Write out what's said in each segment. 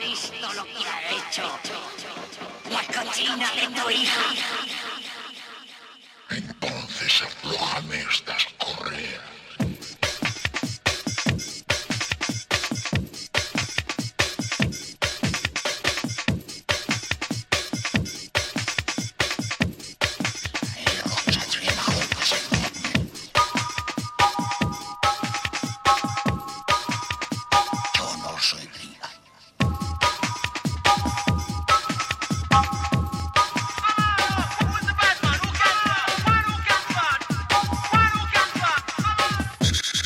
visto lo que ha hecho? La cochina de tu hija. Entonces aflójame estas correas.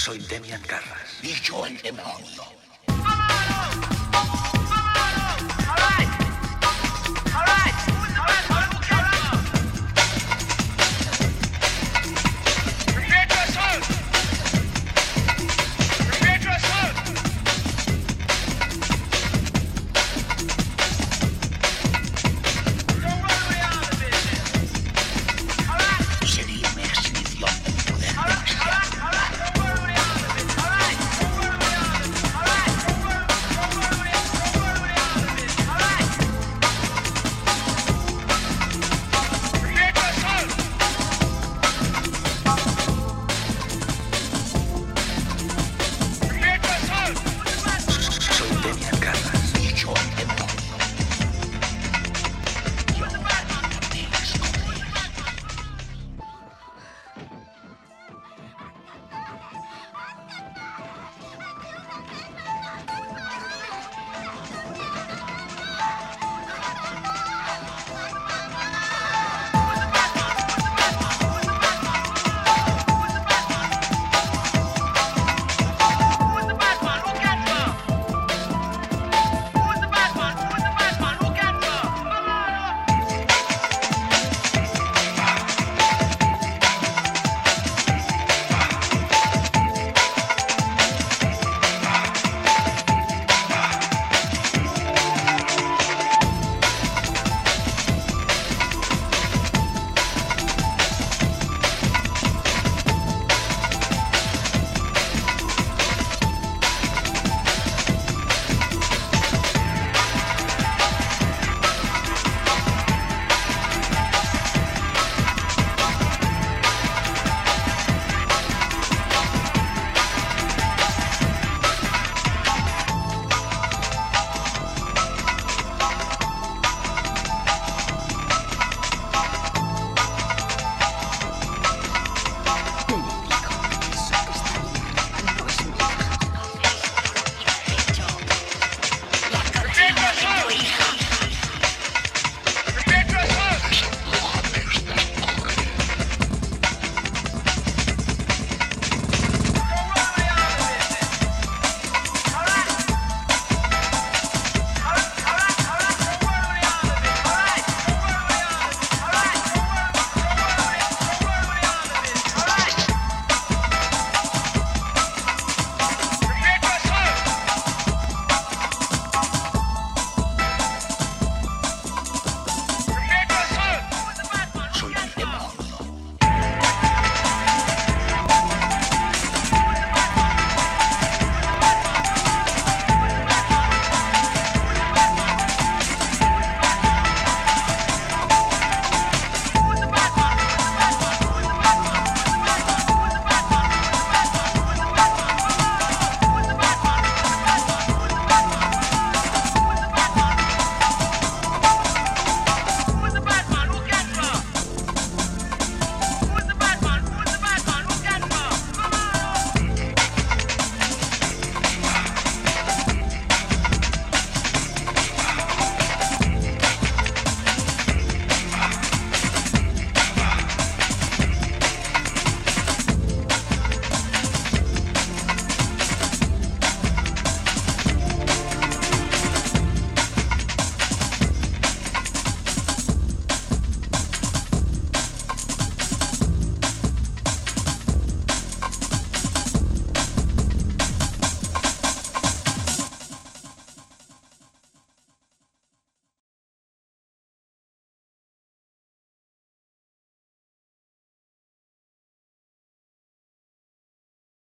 Soy Demian Carras. Y yo el demonio.